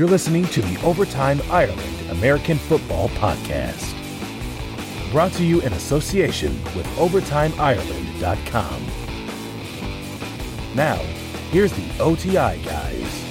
You're listening to the Overtime Ireland American Football Podcast. Brought to you in association with OvertimeIreland.com. Now, here's the OTI guys.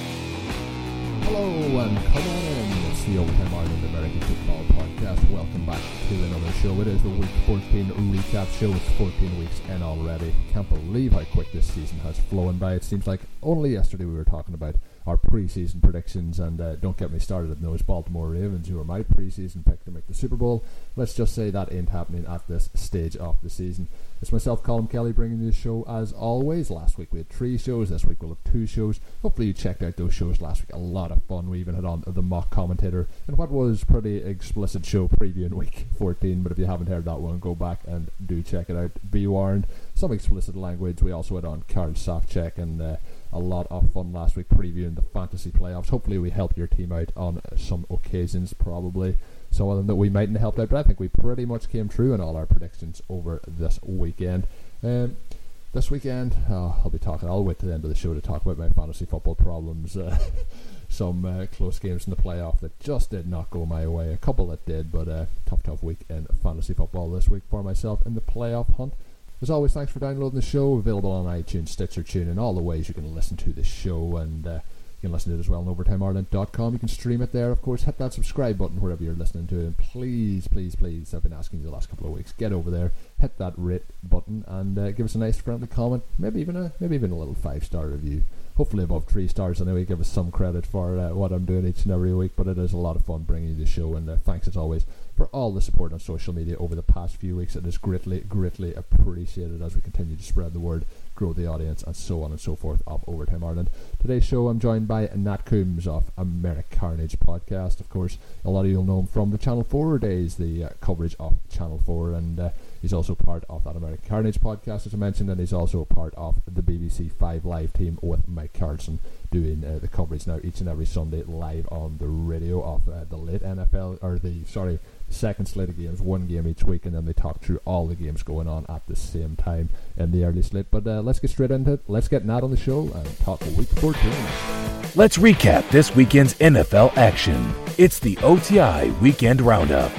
Hello and come on in. It's the Overtime Ireland American Football Podcast. Welcome back to another show. It is the Week 14 recap show. It's 14 weeks in already. Can't believe how quick this season has flown by. It seems like only yesterday we were talking about our preseason predictions, and uh, don't get me started on those Baltimore Ravens, who are my preseason pick to make the Super Bowl. Let's just say that ain't happening at this stage of the season. It's myself, Colin Kelly, bringing you the show as always. Last week we had three shows. This week we'll have two shows. Hopefully you checked out those shows last week. A lot of fun. We even had on the mock commentator and what was pretty explicit show previewing week 14. But if you haven't heard that one, go back and do check it out. Be warned. Some explicit language. We also had on Karl Sofcheck and. Uh, a lot of fun last week previewing the fantasy playoffs. Hopefully, we helped your team out on some occasions, probably some of them that we mightn't have helped out, but I think we pretty much came true in all our predictions over this weekend. Um, this weekend, oh, I'll be talking. I'll wait to the end of the show to talk about my fantasy football problems. Uh, some uh, close games in the playoff that just did not go my way. A couple that did, but a uh, tough, tough week in fantasy football this week for myself in the playoff hunt. As always, thanks for downloading the show. Available on iTunes, Stitcher, TuneIn, all the ways you can listen to the show. And uh, you can listen to it as well on OvertimeIreland.com. You can stream it there, of course. Hit that subscribe button wherever you're listening to it. And please, please, please, I've been asking you the last couple of weeks, get over there, hit that rate button, and uh, give us a nice friendly comment. Maybe even a maybe even a little five star review. Hopefully above three stars. I know you give us some credit for uh, what I'm doing each and every week, but it is a lot of fun bringing you the show. And uh, thanks as always for all the support on social media over the past few weeks. It is greatly, greatly appreciated as we continue to spread the word, grow the audience, and so on and so forth of Overtime Ireland. Today's show, I'm joined by Nat Coombs of American Carnage podcast. Of course, a lot of you'll know him from the Channel 4 days, the uh, coverage of Channel 4, and uh, he's also part of that American Carnage podcast, as I mentioned, and he's also part of the BBC 5 Live team with Mike Carlson doing uh, the coverage now each and every Sunday live on the radio of uh, the late NFL, or the, sorry, second slate of games, one game each week, and then they talk through all the games going on at the same time in the early slate. But uh, let's get straight into it. Let's get Nat on the show and talk week 14. Let's recap this weekend's NFL action. It's the OTI Weekend Roundup.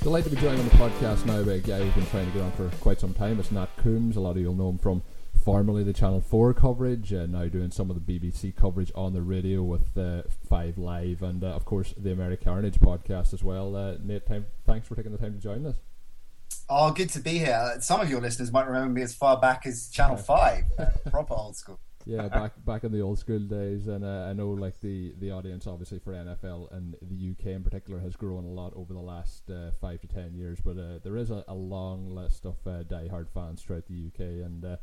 Delighted to be joined on the podcast now by a guy who's been trying to get on for quite some time. It's Nat Coombs. A lot of you'll know him from formerly the Channel 4 coverage, uh, now doing some of the BBC coverage on the radio with uh, 5 Live, and uh, of course the American Carnage podcast as well. Uh, Nate, time, thanks for taking the time to join us. Oh, good to be here. Some of your listeners might remember me as far back as Channel 5, proper old school. yeah, back back in the old school days, and uh, I know like the, the audience obviously for NFL and the UK in particular has grown a lot over the last uh, five to ten years. But uh, there is a, a long list of uh, die-hard fans throughout the UK, and uh,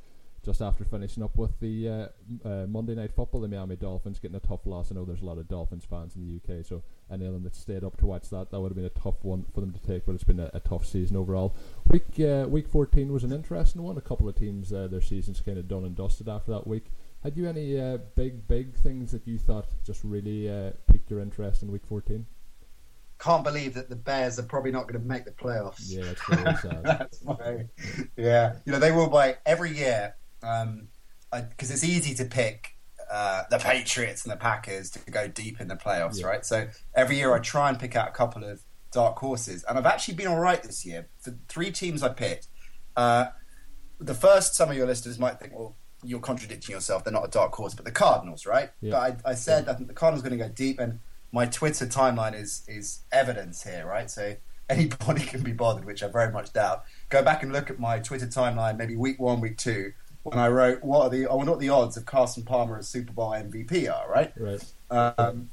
just after finishing up with the uh, uh, Monday Night Football, the Miami Dolphins getting a tough loss. I know there's a lot of Dolphins fans in the UK, so any of them that stayed up to watch that, that would have been a tough one for them to take. But it's been a, a tough season overall. Week uh, Week 14 was an interesting one. A couple of teams, uh, their seasons kind of done and dusted after that week. Had you any uh, big big things that you thought just really uh, piqued your interest in Week 14? can't believe that the Bears are probably not going to make the playoffs. Yeah, that's that's my, yeah. You know, they will by every year because um, it's easy to pick uh, the Patriots and the Packers to go deep in the playoffs, yeah. right? So every year I try and pick out a couple of dark horses, and I've actually been all right this year. For three teams I picked, uh, the first some of your listeners might think, well, you're contradicting yourself. They're not a dark horse, but the Cardinals, right? Yeah. But I, I said yeah. I think the Cardinals are going to go deep, and my Twitter timeline is is evidence here, right? So anybody can be bothered, which I very much doubt. Go back and look at my Twitter timeline, maybe week one, week two when I wrote what are the oh, not the odds of Carson Palmer as Super Bowl MVP are, right? Right. Um,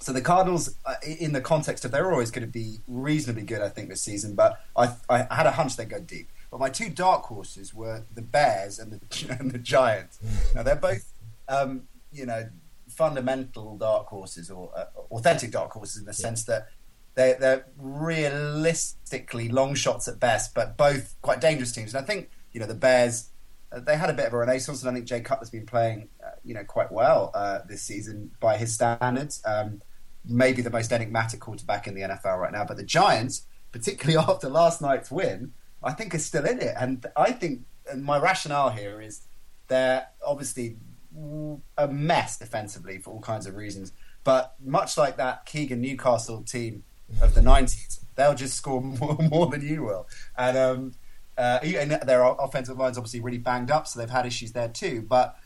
so the Cardinals, uh, in the context of they're always going to be reasonably good, I think, this season. But I, I had a hunch they'd go deep. But my two dark horses were the Bears and the, and the Giants. now they're both, um, you know, fundamental dark horses or uh, authentic dark horses in the yeah. sense that they're, they're realistically long shots at best, but both quite dangerous teams. And I think you know the Bears they had a bit of a renaissance, and I think Jay Cutler's been playing, uh, you know, quite well uh, this season by his standards. Um, maybe the most enigmatic quarterback in the NFL right now. But the Giants, particularly after last night's win, I think are still in it. And I think and my rationale here is they're obviously a mess defensively for all kinds of reasons. But much like that Keegan Newcastle team of the '90s, they'll just score more, more than you will. And, um, uh, and their offensive line's obviously really banged up, so they've had issues there too. But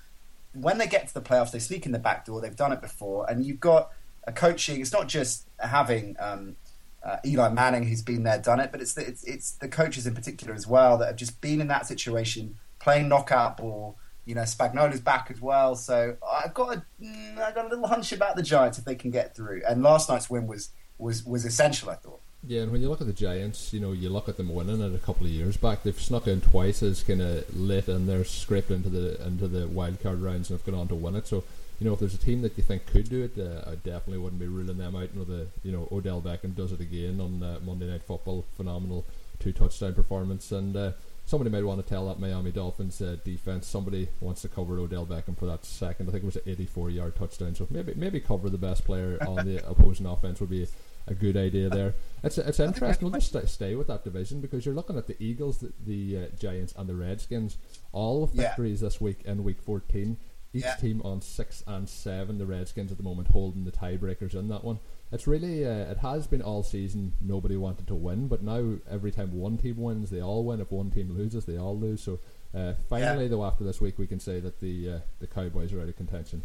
when they get to the playoffs, they sneak in the back door. They've done it before, and you've got a coaching. It's not just having um, uh, Eli Manning who's been there, done it, but it's the, it's, it's the coaches in particular as well that have just been in that situation, playing knockout ball. You know, Spagnuolo's back as well, so I've got a, mm, I've got a little hunch about the Giants if they can get through. And last night's win was was was essential, I thought. Yeah, and when you look at the Giants, you know, you look at them winning it a couple of years back. They've snuck in twice as kind of late, and they're scraped into the into the wild card rounds and have gone on to win it. So you know, if there's a team that you think could do it, uh, I definitely wouldn't be ruling them out. You know, the you know Odell Beckham does it again on uh, Monday Night Football, phenomenal two touchdown performance, and uh, somebody might want to tell that Miami Dolphins uh, defense. Somebody wants to cover Odell Beckham for that second. I think it was an 84 yard touchdown. So maybe maybe cover the best player on the opposing offense would be a good idea there. It's it's interesting. We'll just stay with that division because you're looking at the Eagles, the, the uh, Giants, and the Redskins. All victories yeah. this week in Week 14. Each yeah. team on six and seven. The Redskins at the moment holding the tiebreakers in that one. It's really uh, it has been all season. Nobody wanted to win, but now every time one team wins, they all win. If one team loses, they all lose. So uh, finally, yeah. though, after this week, we can say that the uh, the Cowboys are out of contention.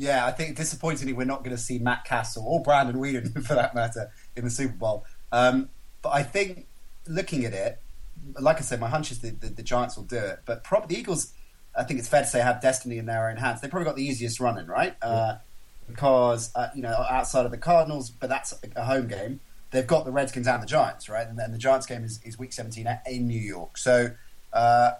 Yeah, I think disappointingly, we're not going to see Matt Cassel or Brandon Weeden, for that matter, in the Super Bowl. Um, but I think looking at it, like I said, my hunch is the, the, the Giants will do it. But probably the Eagles I think it's fair to say have destiny in their own hands. They probably got the easiest running, right? Uh, because uh, you know outside of the Cardinals, but that's a home game. They've got the Redskins and the Giants, right? And then the Giants game is, is Week 17 in New York. So uh,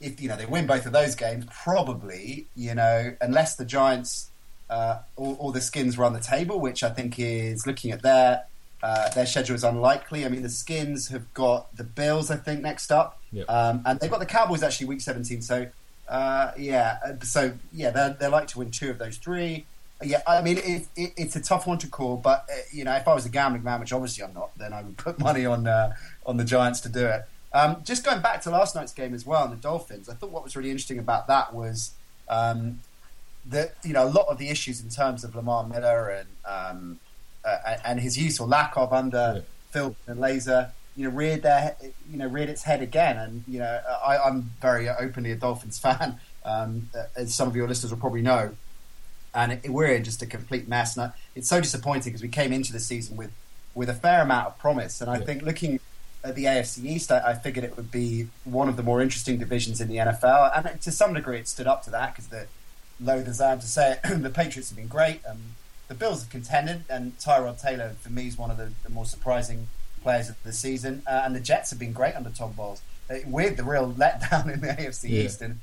if you know they win both of those games, probably you know unless the Giants uh, or, or, the Skins were on the table, which I think is looking at their uh, their schedule is unlikely. I mean, the Skins have got the Bills, I think, next up, yep. um, and they've got the Cowboys actually Week 17. So uh, yeah, so yeah, they they like to win two of those three. Yeah, I mean it, it, it's a tough one to call, but uh, you know if I was a gambling man, which obviously I'm not, then I would put money on uh, on the Giants to do it. Um, just going back to last night's game as well, and the Dolphins, I thought what was really interesting about that was um, that you know a lot of the issues in terms of Lamar Miller and um, uh, and his use or lack of under yeah. Philbin and Lazor, you know reared their you know reared its head again. And you know I, am very openly a Dolphins fan, um, as some of your listeners will probably know. And it, we're in just a complete mess. And it's so disappointing because we came into the season with with a fair amount of promise. And I yeah. think looking at the AFC East, I, I, figured it would be one of the more interesting divisions in the NFL. And to some degree, it stood up to that because the loath as I am to say it, the Patriots have been great. Um, the Bills have contended, and Tyrod Taylor for me is one of the, the more surprising players of the season, uh, and the Jets have been great under Todd Bowles. Uh, we're the real letdown in the AFC yeah. East, and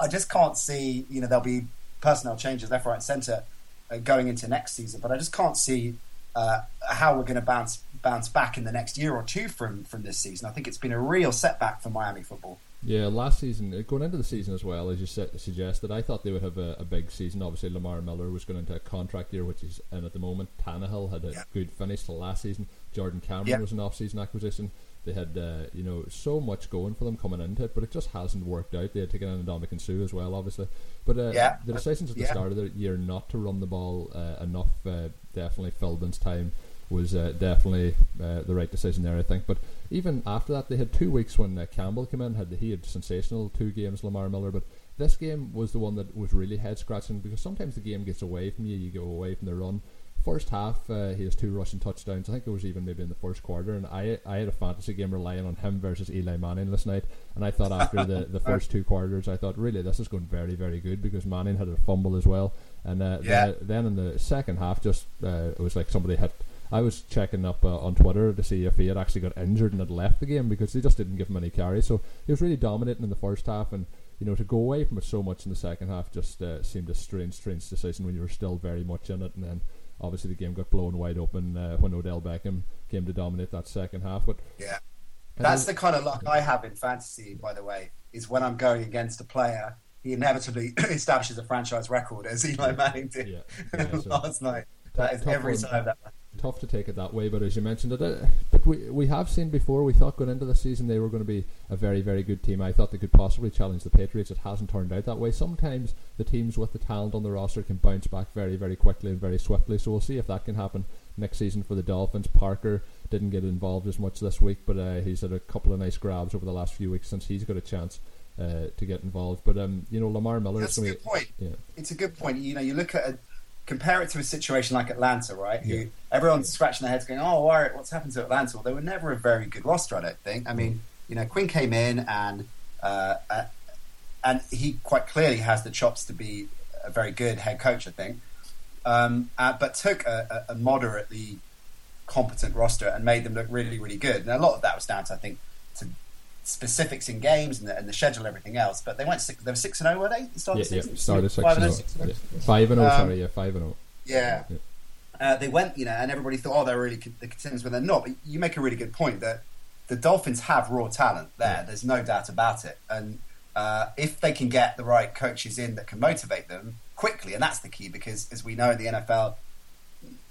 I just can't see. You know, there'll be personnel changes left, right, and centre uh, going into next season, but I just can't see uh, how we're going to bounce bounce back in the next year or two from from this season. I think it's been a real setback for Miami football. Yeah, last season, uh, going into the season as well, as you suggested, I thought they would have a, a, big season. Obviously, Lamar Miller was going into a contract year, which he's in at the moment. Tannehill had a yeah. good finish to last season. Jordan Cameron yeah. was an off-season acquisition. They had, uh, you know, so much going for them coming into it, but it just hasn't worked out. They had taken in Ndamukong Suh as well, obviously. But uh, yeah. the decisions at the start of the year not to run the ball uh, enough uh, definitely Philbin's time was uh, definitely uh, the right decision there, I think. But even after that, they had two weeks when uh, Campbell came in. Had he had sensational two games, Lamar Miller, but this game was the one that was really head scratching because sometimes the game gets away from you. You go away from the run. First half, uh, he has two rushing touchdowns. I think it was even maybe in the first quarter, and I I had a fantasy game relying on him versus Eli Manning this night, and I thought after the, the first two quarters, I thought really this is going very very good because Manning had a fumble as well, and uh, yeah. the, then in the second half, just uh, it was like somebody hit I was checking up uh, on Twitter to see if he had actually got injured and had left the game because they just didn't give him any carries. So he was really dominating in the first half, and you know to go away from it so much in the second half just uh, seemed a strange, strange decision when you were still very much in it. And then obviously the game got blown wide open uh, when Odell Beckham came to dominate that second half. But yeah, that's the kind of luck I have in fantasy. By the way, is when I'm going against a player. He inevitably establishes a franchise record as Eli Manning did yeah. Yeah, so last night. That is every time that tough to take it that way, but as you mentioned it, but we we have seen before. We thought going into the season they were going to be a very very good team. I thought they could possibly challenge the Patriots. It hasn't turned out that way. Sometimes the teams with the talent on the roster can bounce back very very quickly and very swiftly. So we'll see if that can happen next season for the Dolphins. Parker didn't get involved as much this week, but uh, he's had a couple of nice grabs over the last few weeks since he's got a chance. Uh, to get involved, but um, you know Lamar Miller. That's a good be, point. Yeah. It's a good point. You know, you look at a, compare it to a situation like Atlanta, right? Yeah. Who everyone's scratching their heads, going, "Oh, what's happened to Atlanta?" Well, they were never a very good roster, I don't think. I mean, you know, Quinn came in and uh, uh, and he quite clearly has the chops to be a very good head coach, I think. Um, uh, but took a, a, moderately competent roster and made them look really, really good. And a lot of that was down to, I think, to specifics in games and the, and the schedule and everything else. But they went six, they were six and zero, were they? they started yeah, six, yeah. started six, five and zero. Five and zero. Um, sorry, yeah, five and zero. Yeah. yeah. Uh, they went, you know, and everybody thought, oh, they're really the contenders, but they're not. But you make a really good point that the Dolphins have raw talent there. Yeah. There's no doubt about it. And uh, if they can get the right coaches in that can motivate them quickly, and that's the key because, as we know in the NFL,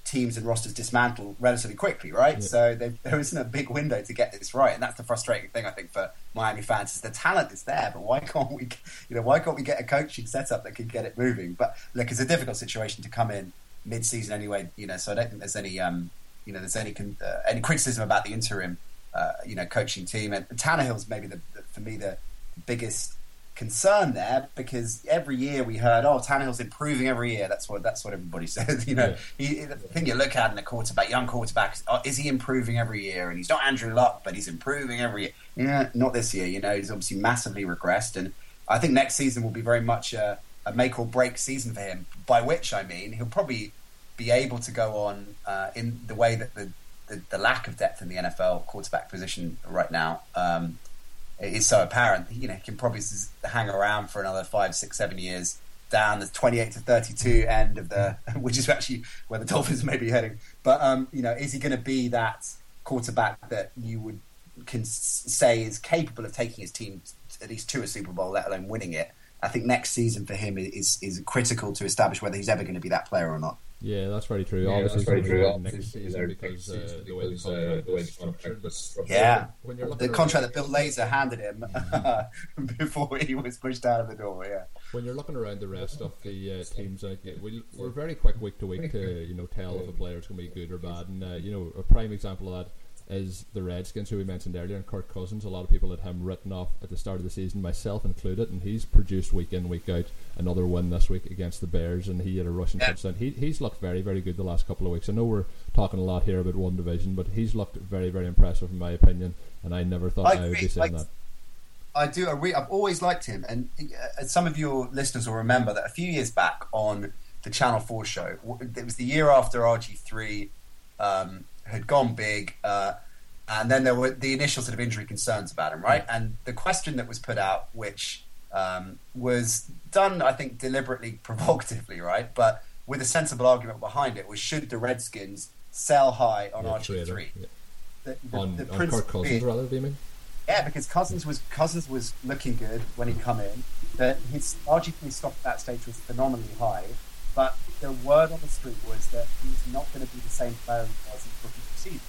teams and rosters dismantle relatively quickly, right? Yeah. So there isn't a big window to get this right, and that's the frustrating thing I think for Miami fans is the talent is there, but why can't we, you know, why can't we get a coaching setup that can get it moving? But look, it's a difficult situation to come in mid-season anyway, you know. So I don't think there's any, um, you know, there's any uh, any criticism about the interim, uh, you know, coaching team. And Tannehill's maybe the, the, for me the biggest concern there because every year we heard, oh, Tannehill's improving every year. That's what that's what everybody says. You know, yeah. he, the thing you look at in a quarterback, young quarterback, oh, is he improving every year? And he's not Andrew Luck, but he's improving every year. Yeah, not this year. You know, he's obviously massively regressed, and I think next season will be very much a, a make or break season for him. By which I mean he'll probably be able to go on uh, in the way that the, the, the lack of depth in the NFL quarterback position right now. Um, is so apparent. You know, he can probably hang around for another five, six, seven years down the 28 to 32 end of the, which is actually where the Dolphins may be heading. But um, you know, is he going to be that quarterback that you would can say is capable of taking his team at least to a Super Bowl, let alone winning it? I think next season for him is is critical to establish whether he's ever going to be that player or not. Yeah, that's very true. Yeah, Obviously, that's very true. Next season because, uh, the way the contract was structured. Yeah, the contract that Bill Lazor handed him before he was pushed out of the door. Yeah. When you're looking around the rest of the uh, teams, uh, we, we're very quick week to week to you know tell if a player is going to be good or bad, and uh, you know a prime example of that is the Redskins, who we mentioned earlier, and Kirk Cousins. A lot of people had him written off at the start of the season, myself included, and he's produced week in, week out. Another win this week against the Bears, and he had a rushing yeah. touchdown. He, he's looked very, very good the last couple of weeks. I know we're talking a lot here about one division, but he's looked very, very impressive in my opinion, and I never thought I, I would be saying like, that. I do. I've always liked him, and uh, some of your listeners will remember that a few years back on the Channel Four show, it was the year after RG three um, had gone big. Uh, and then there were the initial sort of injury concerns about him, right? And the question that was put out, which um, was done, I think, deliberately provocatively, right? But with a sensible argument behind it, was should the Redskins sell high on yeah, RG three? Yeah. The, the, on, the on Kirk Cousins, rather, do you mean? Yeah, because Cousins was Cousins was looking good when he come in. That his RG three stock at that stage was phenomenally high, but the word on the street was that he's not going to be the same player as he was in rookie season,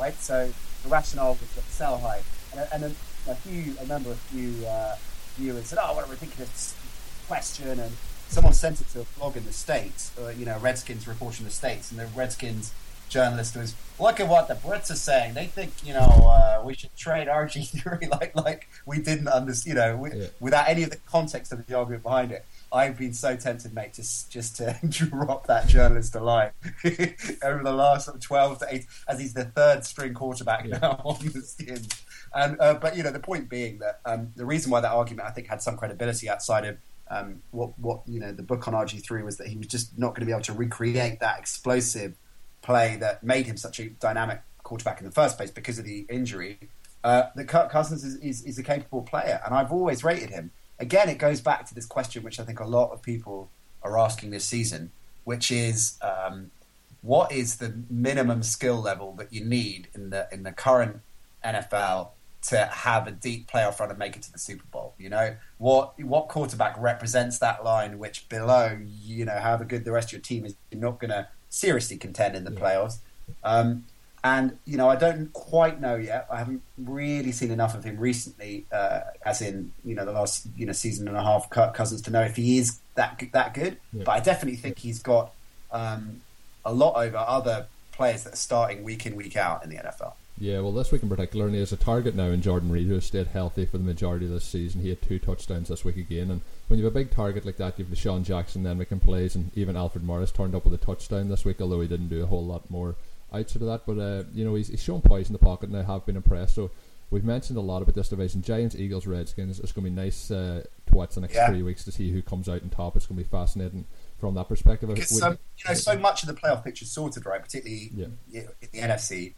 right? So the rationale was that sell high. And, and a, a, few, I remember a few uh, viewers said, "Oh, what a ridiculous question!" And someone sent it to a blog in the states, uh, you know, Redskins report in the states, and the Redskins journalist was, "Look at what the Brits are saying. They think, you know, uh, we should trade RG three like like we didn't understand, you know, we, yeah. without any of the context of the argument behind it." I've been so tempted, mate, just just to drop that journalist a line over the last sort of twelve to eight, as he's the third string quarterback yeah. now on the skins. And uh, but you know the point being that um, the reason why that argument I think had some credibility outside of um, what what you know the book on RG three was that he was just not going to be able to recreate that explosive play that made him such a dynamic quarterback in the first place because of the injury. Uh, that Kirk Cousins is, is, is a capable player, and I've always rated him again, it goes back to this question, which I think a lot of people are asking this season, which is um, what is the minimum skill level that you need in the in the current NFL to have a deep playoff run and make it to the Super Bowl? You know, what what quarterback represents that line? Which below, you know, however good the rest of your team is, you're not going to seriously contend in the yeah. playoffs. Um, and you know, I don't quite know yet. I haven't really seen enough of him recently, uh, as in you know the last you know season and a half Cousins to know if he is that that good. Yeah. But I definitely think he's got um, a lot over other players that are starting week in week out in the NFL. Yeah, well, this week in particular, and he has a target now in Jordan Reed, who has stayed healthy for the majority of this season. He had two touchdowns this week again, and when you have a big target like that, you have DeSean Jackson then making plays, and even Alfred Morris turned up with a touchdown this week, although he didn't do a whole lot more outside of that. But uh, you know, he's, he's shown poise in the pocket, and I have been impressed. So we've mentioned a lot about this division: Giants, Eagles, Redskins. It's going to be nice uh, to watch the next Yeah. three weeks to see who comes out on top. It's going to be fascinating from that perspective. Because you know, so much of the playoff picture is sorted, right? Particularly Yeah. in the NFC.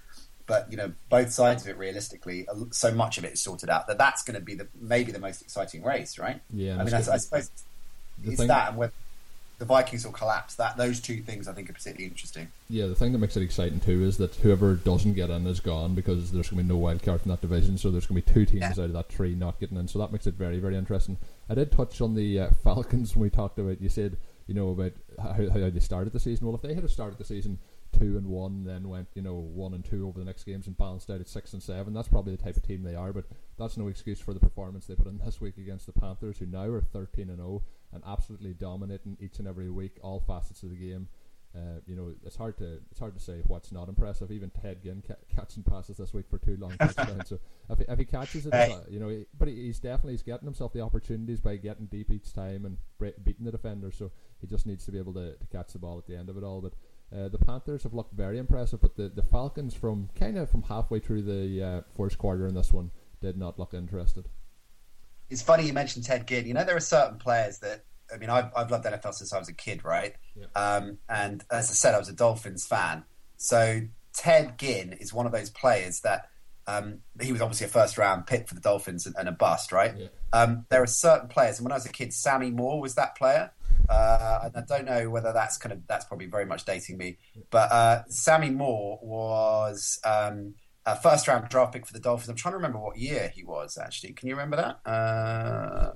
But you know, both sides of it, realistically, so much of it is sorted out that that's going to be the maybe the most exciting race, right? Yeah, I mean, I, I suppose the it's thing- that and whether the Vikings will collapse. That those two things, I think, are particularly interesting. Yeah, the thing that makes it exciting too is that whoever doesn't get in is gone because there's going to be no wild card in that division. So there's going to be two teams Yeah. out of that three not getting in. So that makes it very, very interesting. I did touch on the uh, Falcons when we talked about. You said you know about how, how they started the season. Well, if they had started the season two and one, then went you know one and two over the next games and balanced out at six and seven, that's probably the type of team they are. But that's no excuse for the performance they put in this week against the Panthers, who now are thirteen and zero and absolutely dominating each and every week, all facets of the game. Uh, you know, it's hard to it's hard to say what's not impressive. Even Ted Ginn ca- catching passes this week for two long touchdowns. so if he, if he catches it, Hey. uh, you know, he, but he, he's definitely he's getting himself the opportunities by getting deep each time and bre- beating the defender. So he just needs to be able to, to catch the ball at the end of it all. But uh, the Panthers have looked very impressive, but the, the Falcons from kind of from halfway through the uh, first quarter in this one did not look interested. It's funny you mentioned Ted Ginn. You know, there are certain players that I mean, I've, I've loved NFL since I was a kid, right? Yeah. Um, and as I said, I was a Dolphins fan. So Ted Ginn is one of those players that um, he was obviously a first round pick for the Dolphins and, and a bust, right? Yeah. Um, there are certain players, and when I was a kid, Sammy Moore was that player. Uh, and I don't know whether that's kind of that's probably very much dating me, but uh, Sammy Moore was um, a first round draft pick for the Dolphins. I'm trying to remember what year he was actually. Can you remember that? Uh,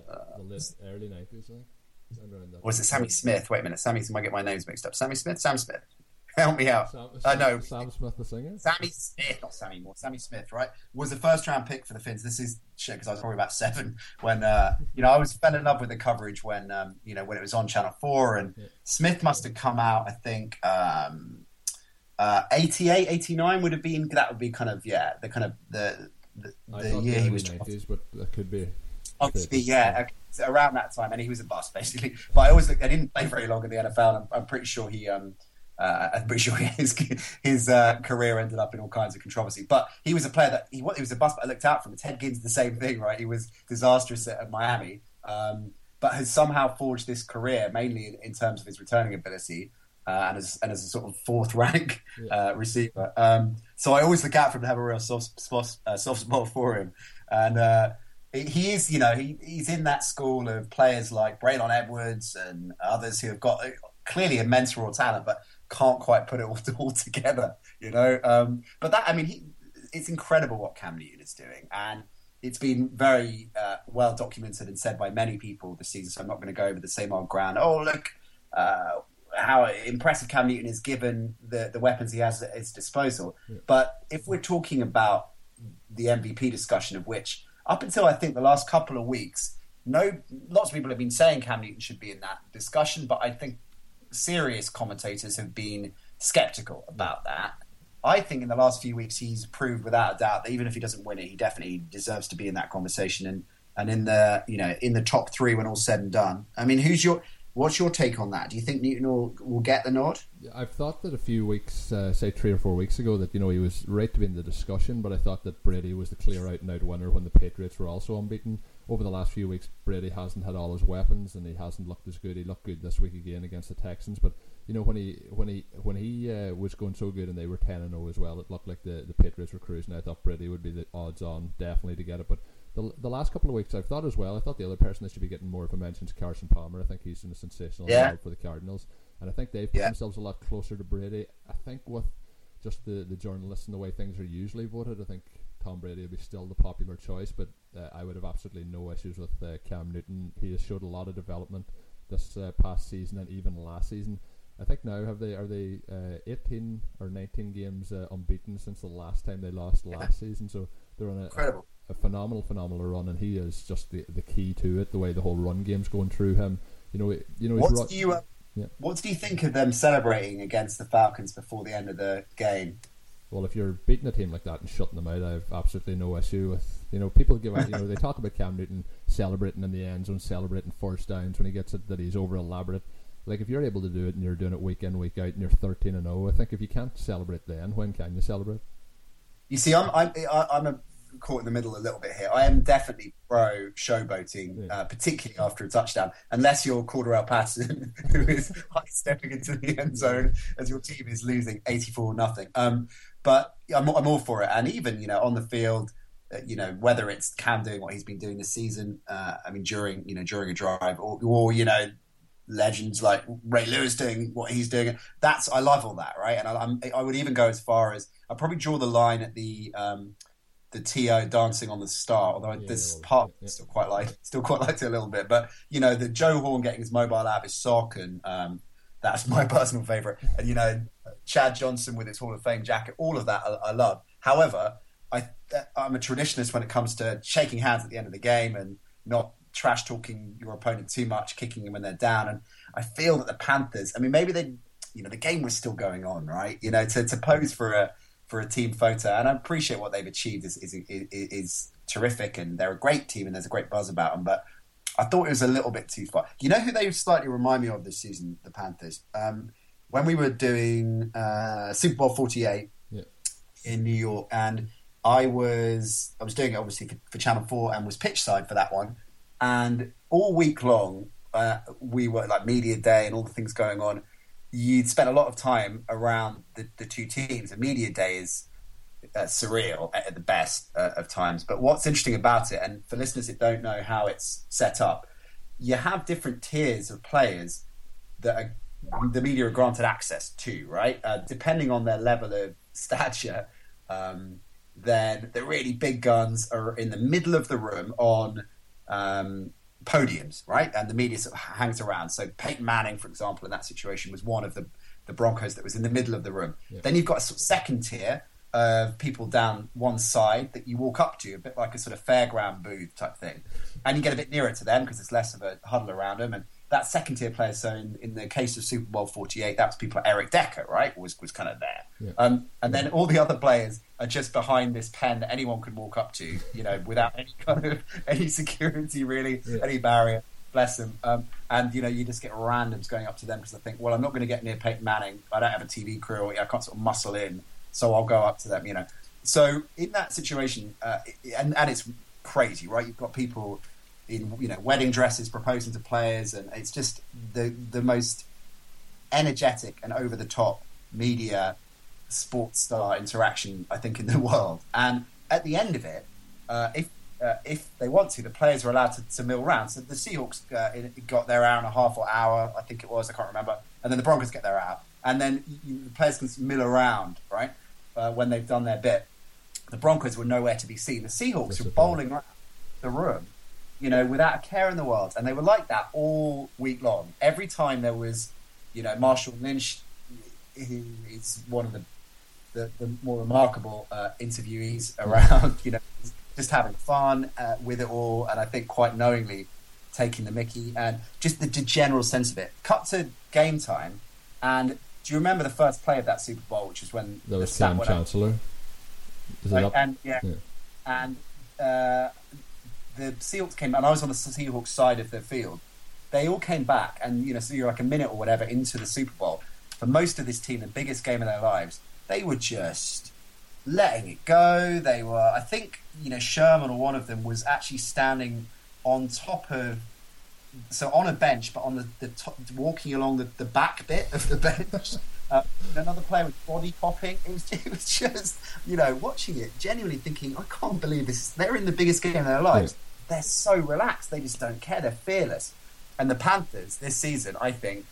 the early nineties, I think. Somewhere around that. or was it Sammy Smith? Wait a minute, Sammy. I might get my names mixed up. Sammy Smith, Sam Smith. Help me out. Sam, Uh, no, Sam Smith, the singer. Sammy Smith, not Sammy Moore. Sammy Smith, right? Was the first round pick for the Fins. This is shit because I was probably about seven when uh, you know I was fell in love with the coverage when um, you know when it was on Channel Four and Yeah. Smith must have come out. I think um, uh, 88, 89 would have been that would be kind of yeah the kind of the the, the year he was drafted. nineties, but that could be. Obviously, yeah, okay, around that time, and he was a bust basically. But I always, I didn't play very long in the NFL. And I'm, I'm pretty sure he, um, uh, I'm pretty sure his his uh, career ended up in all kinds of controversy. But he was a player that he, he was a bust. But I looked out for him. Ted Ginn's the same thing, right? He was disastrous at, at Miami, um, but has somehow forged this career mainly in, in terms of his returning ability. Uh, and as and as a sort of fourth rank uh, receiver, um, so I always look out for him to have a real soft spot, uh, soft spot for him, and uh, he is, you know, he, he's in that school of players like Braylon Edwards and others who have got uh, clearly immense raw talent, but can't quite put it all, all together, you know. Um, but that, I mean, he, it's incredible what Cam Newton is doing, and it's been very uh, well documented and said by many people this season. So I'm not going to go over the same old ground. Oh, look. Uh, how impressive Cam Newton is given the, the weapons he has at his disposal. But if we're talking about the MVP discussion, of which up until I think the last couple of weeks, no, lots of people have been saying Cam Newton should be in that discussion, but I think serious commentators have been skeptical about that. I think in the last few weeks he's proved without a doubt that even if he doesn't win it, he definitely deserves to be in that conversation and and in the you know in the top three when all's said and done. I mean, who's your what's your take on that? Do you think Newton will will get the nod? I've thought that a few weeks, uh, say three or four weeks ago, that you know he was right to be in the discussion, but I thought that Brady was the clear out and out winner when the Patriots were also unbeaten. Over the last few weeks, Brady hasn't had all his weapons and he hasn't looked as good. He looked good this week again against the Texans, but you know when he when he when he uh, was going so good and they were ten and zero as well, it looked like the the Patriots were cruising. I thought Brady would be the odds on definitely to get it, but. The, the last couple of weeks, I've thought as well. I thought the other person that should be getting more of a mention is Carson Palmer. I think he's in a sensational Yeah. job for the Cardinals, and I think they've put Yeah. themselves a lot closer to Brady. I think with just the, the journalists and the way things are usually voted, I think Tom Brady would be still the popular choice. But uh, I would have absolutely no issues with uh, Cam Newton. He has showed a lot of development this uh, past season and even last season. I think now have they are they uh, eighteen or nineteen games uh, unbeaten since the last time they lost last season. So they're on a, Incredible. A, phenomenal, phenomenal run, and he is just the the key to it. The way the whole run game's going through him. You know, it- you know. What ru- do you uh, Yeah. What do you think of them celebrating against the Falcons before the end of the game? Well, if you're beating a team like that and shutting them out, I have absolutely no issue with. You know, people give out. You know, they talk about Cam Newton celebrating in the end zone, celebrating first downs when he gets it that he's over elaborate. Like if you're able to do it and you're doing it week in week out and you're 13 and 0, I think if you can't celebrate then, when can you celebrate? You see, I'm I'm I'm a, caught in the middle a little bit here. I am definitely pro showboating, Yeah. uh, particularly after a touchdown, unless you're Cordarrelle Patterson, who is stepping into the end zone as your team is losing 84 nothing. Um, but I'm I'm all for it, and even you know on the field. uh, You know whether it's Cam doing what he's been doing this season. Uh, I mean, during you know during a drive, or, or you know legends like Ray Lewis doing what he's doing. That's I love all that, right? And I, I'm, I would even go as far as I probably draw the line at the um, the T.O. dancing on the star. Although Yeah, this part yeah. still quite like still quite liked it a little bit, but you know the Joe Horn getting his mobile out of his sock and. Um, that's my personal favourite, and you know, Chad Johnson with his Hall of Fame jacket. All of that I, I love. However, I I'm a traditionalist when it comes to shaking hands at the end of the game and not trash talking your opponent too much, kicking them when they're down. And I feel that the Panthers. I mean, maybe they, you know, the game was still going on, right? You know, to, to pose for a for a team photo, and I appreciate what they've achieved is is, is is terrific, and they're a great team, and there's a great buzz about them, but. I thought it was a little bit too far. You know who they slightly remind me of this season, the Panthers? Um, when we were doing uh, Super Bowl 48 Yeah. in New York, and I was I was doing it obviously for, for Channel 4 and was pitch side for that one. And all week long, uh, we were like media day and all the things going on. You'd spent a lot of time around the, the two teams. A media day is uh, surreal at, at the best uh, of times. But what's interesting about it, and for listeners that don't know how it's set up, you have different tiers of players that are, the media are granted access to, right? Uh, depending on their level of stature, um, then the really big guns are in the middle of the room on um, podiums, right? And the media sort of hangs around. So Peyton Manning, for example, in that situation, was one of the, the Broncos that was in the middle of the room. Yeah. Then you've got a sort of second tier of people down one side that you walk up to, a bit like a sort of fairground booth type thing. And you get a bit nearer to them because there's less of a huddle around them. And that second tier player, so in, in the case of Super Bowl 48, that was people like Eric Decker, right? Was, was kind of there. Yeah. Um, and then all the other players are just behind this pen that anyone could walk up to, you know, without any kind of any security, really, Yeah. any barrier. Bless them. Um, and you know, you just get randoms going up to them because I think, well, I'm not going to get near Peyton Manning. I don't have a TV crew. Or, I can't sort of muscle in, so I'll go up to them. You know. So in that situation, uh, and and it's crazy, right? You've got people in you know wedding dresses proposing to players, and it's just the the most energetic and over the top media sports star interaction I think in the world. And at the end of it, uh, if uh, if they want to, the players are allowed to, to mill around. So the Seahawks uh, got their hour and a half or hour, I think it was, I can't remember, and then the Broncos get their hour, and then you, the players can mill around, right? Uh, when they've done their bit, the Broncos were nowhere to be seen. The Seahawks were bowling around the room, you know, without a care in the world, and they were like that all week long. Every time there was, you know, Marshawn Lynch, who is one of the the, the more remarkable uh, interviewees around, you know, just having fun uh, with it all, and I think quite knowingly taking the Mickey, and just the, the general sense of it. Cut to game time, and do you remember the first play of that Super Bowl, which is when That was the stat Kam went up? Chancellor. Like, up? and yeah, Yeah. and uh, the Seahawks came, and I was on the Seahawks side of the field. They all came back, and you know, so you're like a minute or whatever into the Super Bowl. For most of this team, the biggest game of their lives, they were just letting it go. They were, I think, you know, Sherman or one of them was actually standing on top of, so on a bench, but on the, the top, walking along the, the back bit of the bench. Uh, another player was body popping. It was, it was just, you know, watching it, genuinely thinking, I can't believe this. They're in the biggest game of their lives. They're so relaxed. They just don't care. They're fearless. And the Panthers this season, I think,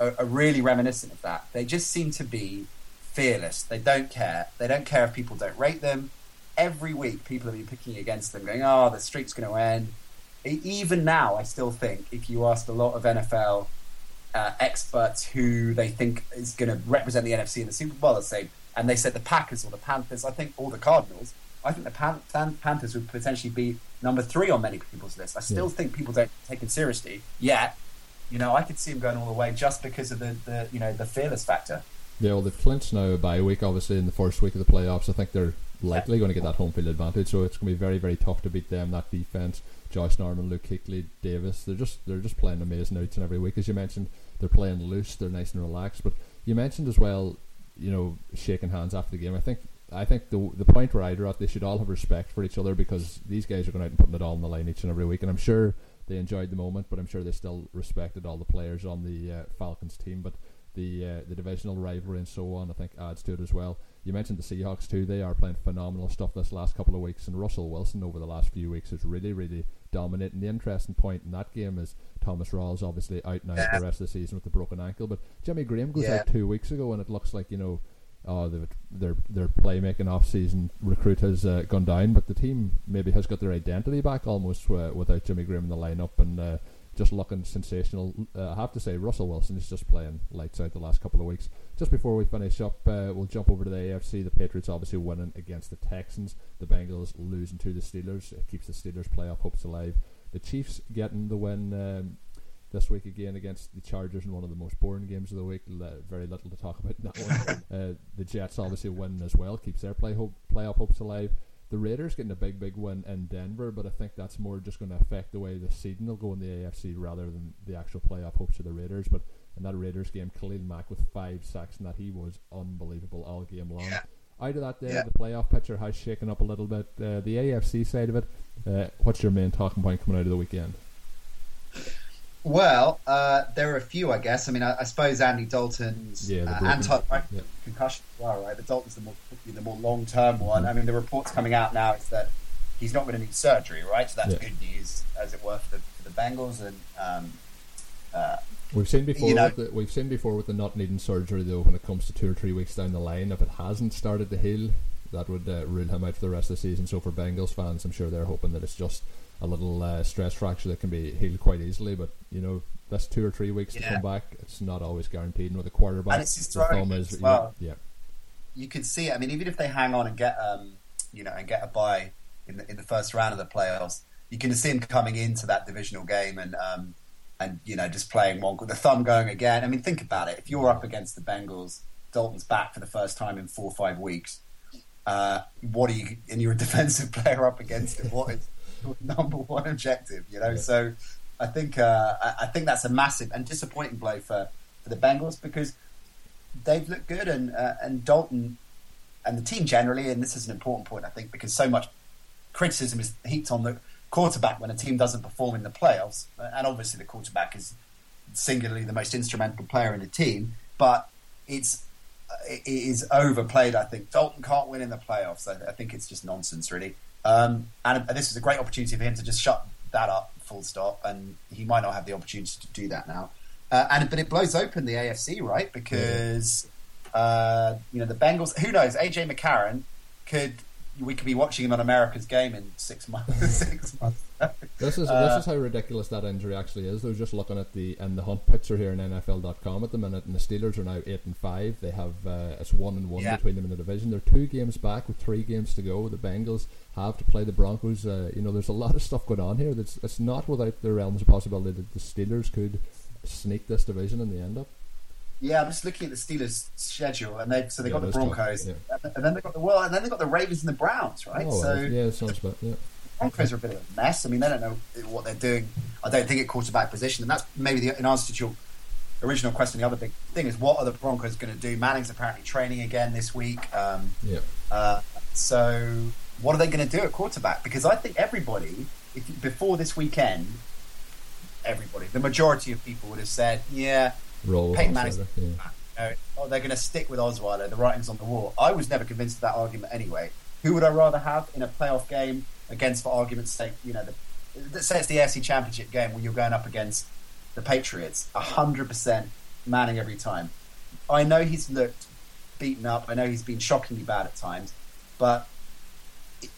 are, are really reminiscent of that. They just seem to be fearless. They don't care. They don't care if people don't rate them. Every week, people have been picking against them, going, "Oh, the streak's going to end." Even now, I still think if you asked a lot of NFL uh, experts who they think is going to represent the NFC in the Super Bowl. Say, and they said the Packers or the Panthers. I think or the Cardinals. I think the Pan- Pan- Panthers would potentially be number three on many people's list. I still yeah. think people don't take it seriously yet. You know, I could see them going all the way just because of the, the you know the fearless factor. Yeah, well, they've clinched now a bye week, obviously, in the first week of the playoffs. I think they're likely going to get that home field advantage, so it's going to be very, very tough to beat them. That defense, Josh Norman, Luke Kuechly, Davis, they're just they're just playing amazing each and every week. As you mentioned, they're playing loose, they're nice and relaxed. But you mentioned as well, you know, shaking hands after the game. I think I think the the point where I draw at, they should all have respect for each other because these guys are going out and putting it all on the line each and every week, and I'm sure they enjoyed the moment, but I'm sure they still respected all the players on the uh, Falcons team. But the uh, the divisional rivalry and so on, I think adds to it as well. You mentioned the Seahawks too; they are playing phenomenal stuff this last couple of weeks, and Russell Wilson over the last few weeks is really, really dominating. The interesting point in that game is Thomas Rawls obviously out now yeah. for the rest of the season with the broken ankle, but Jimmy Graham goes yeah. out two weeks ago, and it looks like you know. Uh, their their playmaking off season recruit has uh, gone down, but the team maybe has got their identity back almost uh, without Jimmy Graham in the lineup, and uh, just looking sensational. Uh, I have to say, Russell Wilson is just playing lights out the last couple of weeks. Just before we finish up, uh, we'll jump over to the AFC. The Patriots obviously winning against the Texans. The Bengals losing to the Steelers. It keeps the Steelers' playoff hopes alive. The Chiefs getting the win um, this week again against the Chargers in one of the most boring games of the week. very little to talk about in that one. uh, the Jets obviously winning as well, keeps their play hope, playoff hopes alive the Raiders getting a big, big win in Denver, but I think that's more just going to affect the way the seeding will go in the AFC rather than the actual playoff hopes of the Raiders. But in that Raiders game, Khalil Mack with five sacks, and that he was unbelievable all game long. Yeah. Out of that, day, yeah. the playoff picture has shaken up a little bit. Uh, the AFC side of it, uh, what's your main talking point coming out of the weekend? Well, uh, there are a few, I guess. I mean, I, I suppose Andy Dalton's yeah, uh, anti yeah. concussion as well, right? But Dalton's the more the more long term one. Mm-hmm. I mean, the reports coming out now is that he's not going to need surgery, right? So that's yeah. good news, as it were, for the, for the Bengals. And um, uh, we've seen before. You know, the, we've seen before with the not needing surgery, though, when it comes to two or three weeks down the line, if it hasn't started to heal, that would uh, rule him out for the rest of the season. So for Bengals fans, I'm sure they're hoping that it's just a little uh, stress fracture that can be healed quite easily. But you know, that's two or three weeks yeah. to come back. It's not always guaranteed. With a quarterback, and it's is well. yeah. You can see. I mean, even if they hang on and get um, you know, and get a bye in the in the first round of the playoffs, you can see him coming into that divisional game and um, and you know, just playing one with the thumb going again. I mean, think about it. If you're up against the Bengals, Dalton's back for the first time in four or five weeks. Uh, what are you? And you're a defensive player up against him. What is number one objective, you know. Yeah. So I think uh, I, think that's a massive and disappointing blow for, for the Bengals because they've looked good and uh, and Dalton and the team generally, and this is an important point I think because so much criticism is heaped on the quarterback when a team doesn't perform in the playoffs, uh, and obviously the quarterback is singularly the most instrumental player in the team, but it's it is overplayed. I think Dalton can't win in the playoffs. I, I think it's just nonsense, really. Um, and this is a great opportunity for him to just shut that up, full stop. And he might not have the opportunity to do that now. Uh, and but it blows open the AFC, right? Because uh, you know the Bengals. Who knows? AJ McCarron could we could be watching him on America's game in six months. six months. this is uh, this is how ridiculous that injury actually is. They're just looking at the and the hunt picture here in NFL.com at the minute, and the Steelers are now eight and five. They have uh, it's one and one yeah. between them in the division. They're two games back with three games to go. The Bengals have to play the Broncos. Uh, you know, there's a lot of stuff going on here. That's it's not without the realms of possibility that the Steelers could sneak this division in the end up. Yeah, I'm just looking at the Steelers' schedule, and they so they yeah, got the Broncos, yeah. and then they got the well, and then they got the Ravens and the Browns, right? Oh, so yeah, sounds about yeah. Broncos are a bit of a mess. I mean, they don't know what they're doing. I don't think at quarterback position, and that's maybe the, in answer to your original question. The other big thing is what are the Broncos going to do? Manning's apparently training again this week. Um, yeah. Uh, so what are they going to do at quarterback? Because I think everybody, if, before this weekend, everybody, the majority of people would have said, yeah Roll Peyton Manning's. Yeah. oh, they're going to stick with Osweiler. The writing's on the wall. I was never convinced of that argument anyway. Who would I rather have in a playoff game against, for argument's sake, you know, the, say it's the AFC Championship game where you're going up against the Patriots, hundred percent Manning every time. I know he's looked beaten up. I know he's been shockingly bad at times, but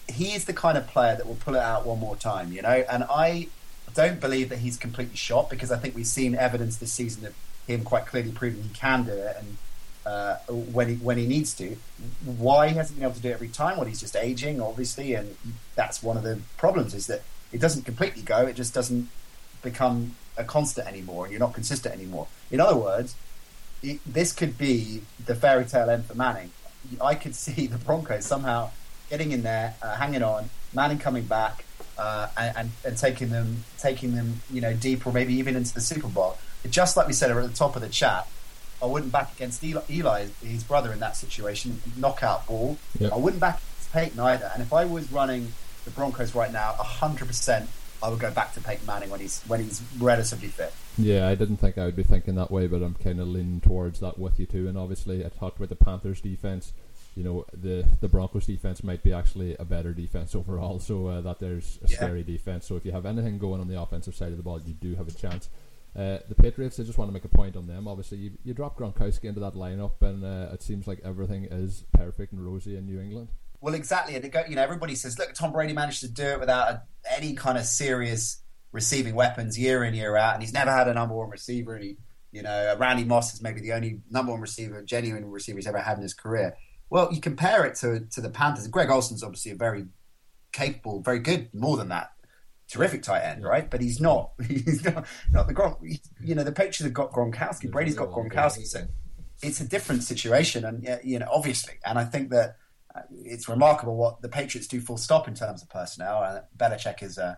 he is the kind of player that will pull it out one more time, you know. And I don't believe that he's completely shot because I think we've seen evidence this season of him quite clearly proving he can do it and uh, when he when he needs to. Why he hasn't been able to do it every time? Well, he's just aging, obviously, and that's one of the problems is that it doesn't completely go. It just doesn't become a constant anymore, and you're not consistent anymore. In other words, it, this could be the fairy tale end for Manning. I could see the Broncos somehow getting in there, uh, hanging on, Manning coming back, uh, and, and, and, taking them, taking them, you know, deeper, maybe even into the Super Bowl. Just like we said at the top of the chat, I wouldn't back against Eli, Eli his brother, in that situation, knockout ball. Yep. I wouldn't back against Peyton either. And if I was running the Broncos right now, hundred percent, I would go back to Peyton Manning when he's when he's relatively fit. Yeah, I didn't think I would be thinking that way, but I'm kind of leaning towards that with you too. And obviously, I talked about the Panthers' defense. You know, the the Broncos' defense might be actually a better defense overall. So uh, that there's a yeah. scary defense. So if you have anything going on the offensive side of the ball, you do have a chance. Uh, the Patriots, I just want to make a point on them. Obviously, you, you drop Gronkowski into that lineup, and uh, it seems like everything is perfect and rosy in New England. Well, exactly. And go, you know, everybody says, "Look, Tom Brady managed to do it without a, any kind of serious receiving weapons year in year out, and he's never had a number one receiver. And He, you know, Randy Moss is maybe the only number one receiver, genuine receiver he's ever had in his career. Well, you compare it to to the Panthers. Greg Olsen's obviously a very capable, very good, more than that, terrific tight end, right? But he's not. He's not, not the Gronk. You know, the Patriots have got Gronkowski. Brady's got Gronkowski. So it's a different situation, and you know, obviously, and I think that uh, it's remarkable what the Patriots do full stop in terms of personnel. And Belichick is a,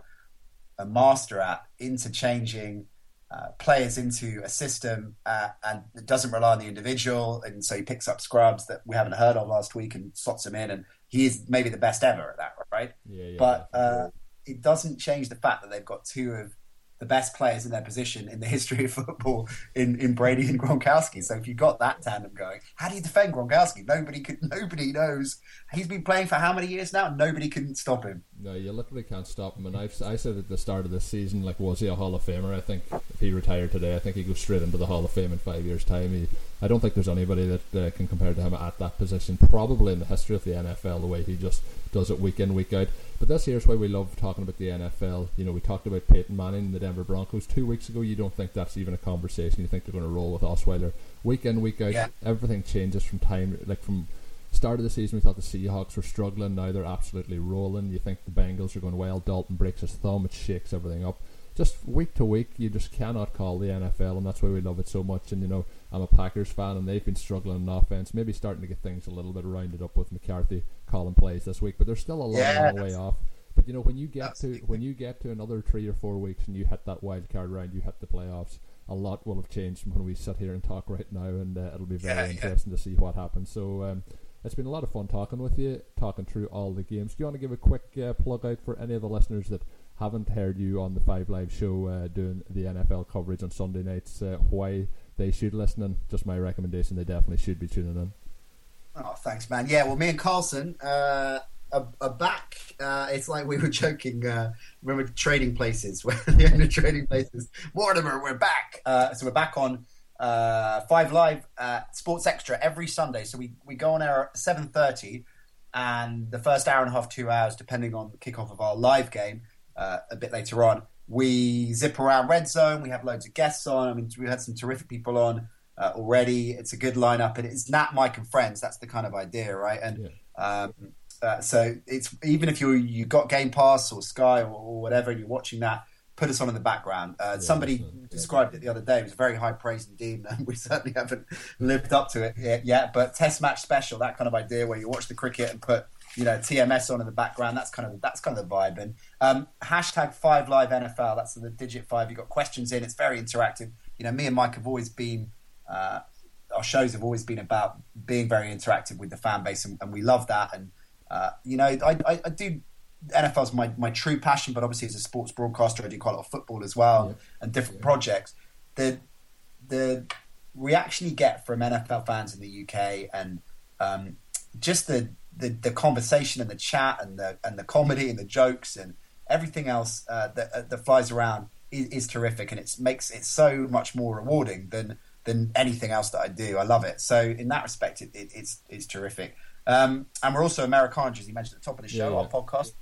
a master at interchanging uh, players into a system uh, and it doesn't rely on the individual. And so he picks up scrubs that we haven't heard of last week and slots them in. And he is maybe the best ever at that, right? Yeah, yeah, but uh, it doesn't change the fact that they've got two of the best players in their position in the history of football in, in Brady and Gronkowski. So if you've got that tandem going, how do you defend Gronkowski? Nobody could, nobody knows. He's been playing for how many years now? Nobody can stop him. No, you literally can't stop him. And I've, I said at the start of the season, like, was he a Hall of Famer? I think if he retired today, I think he goes straight into the Hall of Fame in five years' time. He, I don't think there's anybody that uh, can compare to him at that position, probably in the history of the NFL, the way he just does it week in, week out. But this here's why we love talking about the NFL. You know, we talked about Peyton Manning and the Denver Broncos two weeks ago. You don't think that's even a conversation. You think they're going to roll with Osweiler week in, week out. Yeah. Everything changes from time, like from start of the season. We thought the Seahawks were struggling. Now they're absolutely rolling. You think the Bengals are going well. Dalton breaks his thumb. It shakes everything up. Just week to week, you just cannot call the NFL, and that's why we love it so much. And you know, I'm a Packers fan, and they've been struggling in offense. Maybe starting to get things a little bit rounded up with McCarthy calling plays this week, but they're still a long, yeah, long way off. But you know, when you get to when you get to another three or four weeks and you hit that wild card round, you hit the playoffs. A lot will have changed from when we sit here and talk right now, and uh, it'll be very yeah, interesting yeah. to see what happens. So. Um, it's been a lot of fun talking with you, talking through all the games. Do you want to give a quick uh, plug out for any of the listeners that haven't heard you on the Five Live show uh, doing the NFL coverage on Sunday nights? Uh, why they should listen in? Just my recommendation. They definitely should be tuning in. Oh, thanks, man. Yeah, well, me and Carlson uh, are, are, back. Uh, it's like we were joking. Uh, remember trading places? We're the end of trading places. Mortimer, we're back. Uh, so we're back on uh, Five Live uh, Sports Extra every Sunday. So we, we go on air at seven thirty, and the first hour and a half, two hours, depending on the kickoff of our live game, uh, a bit later on. We zip around Red Zone. We have loads of guests on. I mean, we had some terrific people on uh, already. It's a good lineup, and it's Nat, Mike, and friends. That's the kind of idea, right? And yeah. um, uh, so it's even if you you got Game Pass or Sky or, or whatever, and you're watching that put us on in the background. Uh, yeah, somebody described it the other day. It was very high praise indeed, and we certainly haven't lived up to it yet. But Test match special, that kind of idea where you watch the cricket and put you know TMS on in the background. That's kind of that's kind of the vibe. And um, hashtag Five Live NFL. That's the digit five. You've got questions in. It's very interactive. You know, me and Mike have always been. Uh, our shows have always been about being very interactive with the fan base, and, and we love that. And uh, you know, I, I, I do NFL's my, my true passion, but obviously as a sports broadcaster, I do quite a lot of football as well yeah. and different yeah. projects. The the reaction you get from NFL fans in the UK and um, just the, the, the conversation and the chat and the and the comedy and the jokes and everything else uh, that uh, that flies around is, is terrific, and it makes it so much more rewarding than than anything else that I do. I love it. So in that respect, it, it, it's it's terrific. Um, and we're also Americarnage, as you mentioned at the top of the show, yeah. our podcast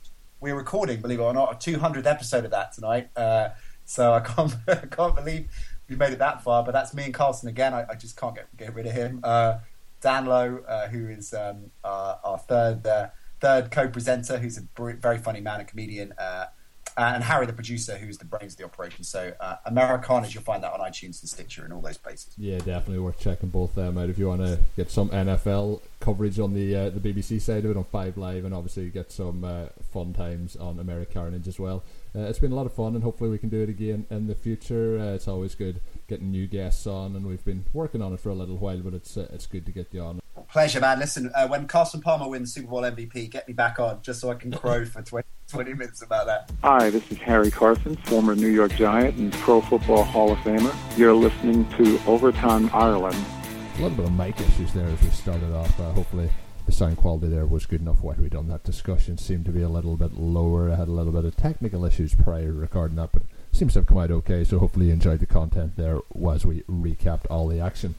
we're recording, believe it or not, a 200th episode of that tonight. Uh, so I can't, I can't believe we made it that far. But that's me and Carlson again. I, I just can't get get rid of him. Uh, Dan Lowe, uh, who is um, our, our, third uh, third co-presenter, who's a very funny man, a comedian, uh, and Harry, the producer, who's the brains of the operation. So, uh, Americarnage, you'll find that on iTunes and Stitcher and all those places. Yeah, definitely worth checking both them out if you want to get some NFL coverage on the uh, the BBC side of it on Five Live, and obviously get some uh, fun times on Americarnage as well. Uh, it's been a lot of fun, and hopefully we can do it again in the future. Uh, it's always good getting new guests on, and we've been working on it for a little while, but it's uh, it's good to get you on. Pleasure, man. Listen, uh, when Carson Palmer wins Super Bowl MVP, get me back on just so I can crow for 20, 20 minutes about that. Hi, this is Harry Carson, former New York Giant and Pro Football Hall of Famer. You're listening to Overtime Ireland. A little bit of mic issues there as we started off. Uh, hopefully, the sound quality there was good enough while we done that discussion. Seemed to be a little bit lower. I had a little bit of technical issues prior to recording that, but seems to have come out okay. So hopefully you enjoyed the content there as we recapped all the action.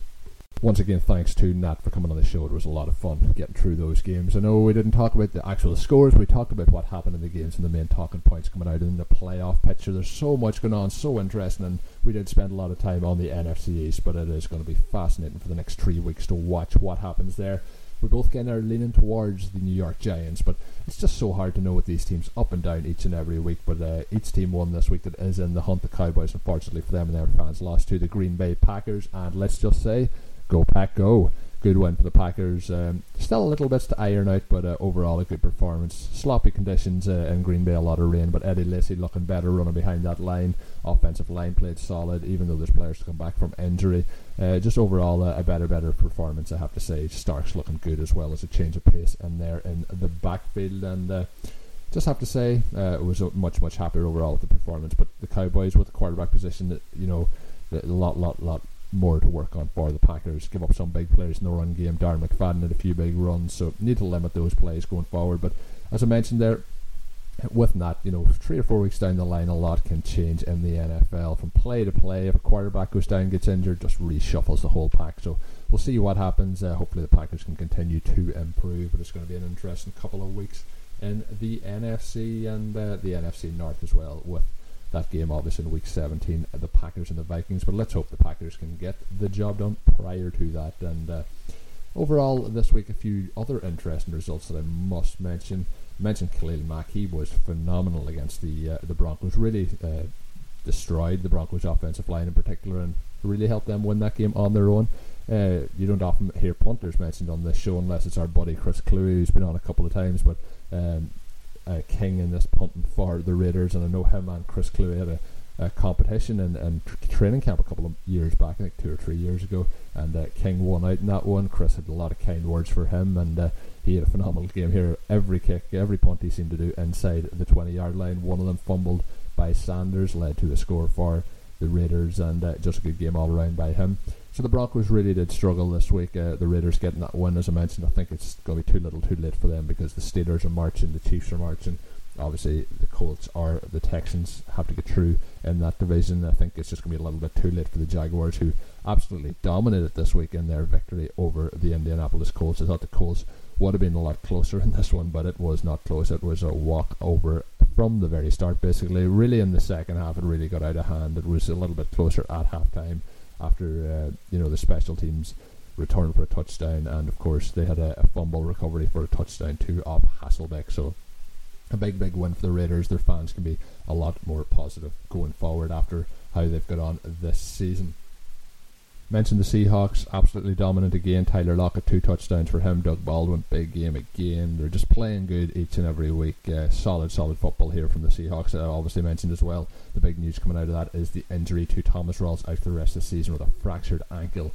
Once again, thanks to Nat for coming on the show. It was a lot of fun getting through those games. I know we didn't talk about the actual scores. We talked about what happened in the games and the main talking points coming out in the playoff picture. There's so much going on, so interesting, and we did spend a lot of time on the NFC East, but it is going to be fascinating for the next three weeks to watch what happens there. We both kind of leaning towards the New York Giants, but it's just so hard to know with these teams up and down each and every week. But uh, each team won this week that is in the hunt. The Cowboys, unfortunately for them and their fans, lost to the Green Bay Packers, and let's just say Go Pack Go. Good win for the Packers. Um, still a little bits to iron out, but uh, overall a good performance. Sloppy conditions uh, in Green Bay, a lot of rain, but Eddie Lacy looking better running behind that line. Offensive line played solid, even though there's players to come back from injury. Uh, just overall a better, better performance, I have to say. Starks looking good as well as a change of pace in there in the backfield. And uh, just have to say, uh, was much, much happier overall with the performance. But the Cowboys with the quarterback position, you know, a lot, lot, lot more to work on for the Packers. Give up some big plays in the run game. Darren McFadden had a few big runs, so need to limit those plays going forward. But as I mentioned there, with that, you know, three or four weeks down the line, a lot can change in the NFL from play to play. If a quarterback goes down, gets injured, just reshuffles the whole pack. So we'll see what happens. Uh, hopefully, the Packers can continue to improve, but it's going to be an interesting couple of weeks in the NFC and uh, the NFC North as well, with that game obviously in week 17 the Packers and the Vikings but let's hope the Packers can get the job done prior to that. And uh, overall this week a few other interesting results that I must mention. Mentioned Khalil Mack. He was phenomenal against the uh, the Broncos. Really uh, destroyed the Broncos offensive line in particular and really helped them win that game on their own. Uh, you don't often hear punters mentioned on this show unless it's our buddy Chris Kluwe who's been on a couple of times but um, uh, king in this punting for the Raiders, and I know him and Chris Kluwe had a, a competition and, and training camp a couple of years back, I think two or three years ago, and uh, King won out in that one. Chris had a lot of kind words for him, and uh, he had a phenomenal game here. Every kick, every punt he seemed to do inside the 20 yard line. One of them fumbled by Sanders, led to a score for the Raiders, and uh, just a good game all around by him. So the Broncos really did struggle this week. Uh, the Raiders getting that win, as I mentioned, I think it's going to be too little, too late for them because the Steelers are marching, the Chiefs are marching. Obviously, the Colts are the Texans have to get through in that division. I think it's just going to be a little bit too late for the Jaguars, who absolutely dominated this week in their victory over the Indianapolis Colts. I thought the Colts would have been a lot closer in this one, but it was not close. It was a walk over from the very start, basically. Really, in the second half, it really got out of hand. It was a little bit closer at half time after uh, you know the special teams return for a touchdown, and of course they had a, a fumble recovery for a touchdown too off Hasselbeck. So a big, big win for the Raiders. Their fans can be a lot more positive going forward after how they've got on this season. Mentioned the Seahawks, absolutely dominant again. Tyler Lockett, two touchdowns for him. Doug Baldwin, big game again. They're just playing good each and every week. Uh, solid, solid football here from the Seahawks. I obviously mentioned as well the big news coming out of that is the injury to Thomas Rawls out for the rest of the season with a fractured ankle.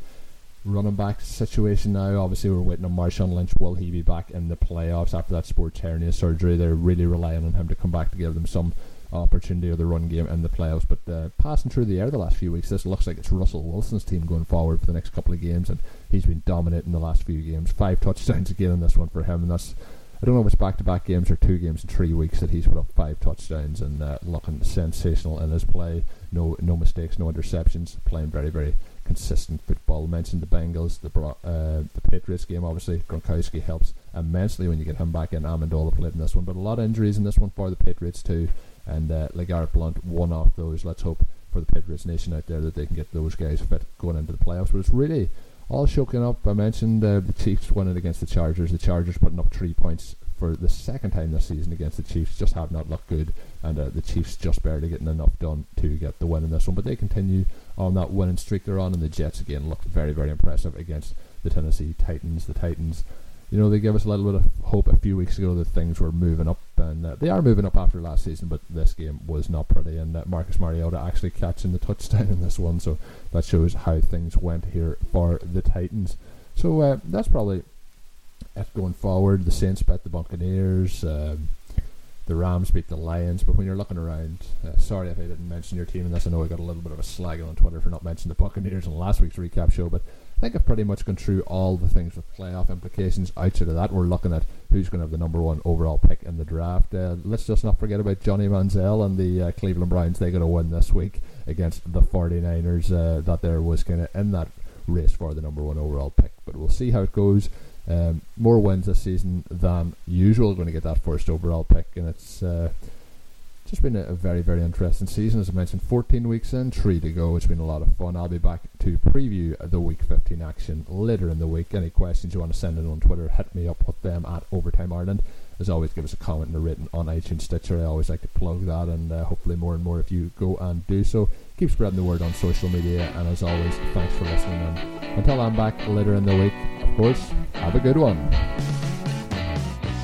Running back situation now, obviously we're waiting on Marshawn Lynch. Will he be back in the playoffs after that sports hernia surgery? They're really relying on him to come back to give them some opportunity of the run game in the playoffs. But uh, passing through the air the last few weeks, this looks like it's Russell Wilson's team going forward for the next couple of games, and he's been dominating the last few games. Five touchdowns again in this one for him, and that's I don't know if it's back to back games or two games in three weeks that he's put up five touchdowns and uh, looking sensational in his play. No no mistakes, no interceptions, playing very very consistent football. Mentioned the Bengals, the uh, the Patriots game. Obviously, Gronkowski helps immensely when you get him back in. Amendola played in this one, but a lot of injuries in this one for the Patriots too and uh, LeGarrette Blount, one off those. Let's hope for the Patriots Nation out there that they can get those guys fit going into the playoffs. But it's really all choking up. I mentioned uh, the Chiefs winning against the Chargers. The Chargers putting up three points for the second time this season against the Chiefs. Just have not looked good, and uh, the Chiefs just barely getting enough done to get the win in this one. But they continue on that winning streak they're on, and the Jets again look very, very impressive against the Tennessee Titans. The Titans you know, they gave us a little bit of hope a few weeks ago that things were moving up, and uh, they are moving up after last season. But this game was not pretty, and uh, Marcus Mariota actually catching the touchdown in this one, so that shows how things went here for the Titans. So uh, that's probably it going forward. The Saints bet the Buccaneers. Um, the Rams beat the Lions, but when you're looking around, uh, sorry if I didn't mention your team in this. I know I got a little bit of a slag on Twitter for not mentioning the Buccaneers in last week's recap show, but I think I've pretty much gone through all the things with playoff implications. Outside of that, we're looking at who's going to have the number one overall pick in the draft. Uh, let's just not forget about Johnny Manziel and the uh, Cleveland Browns. They're going to win this week against the 49ers. Uh, that there was kind of in that race for the number one overall pick. But we'll see how it goes. Um, more wins this season than usual. Going to get that first overall pick, and it's uh, just been a, a, very, very interesting season. As I mentioned, 14 weeks in, three to go. It's been a lot of fun. I'll be back to preview the Week 15 action later in the week. Any questions you want to send in on Twitter, hit me up with them at Overtime Ireland. As always, give us a comment and a rating on iTunes Stitcher. I always like to plug that, and uh, hopefully more and more if you go and do so. Keep spreading the word on social media, and as always, thanks for listening. And until I'm back later in the week, of course, have a good one.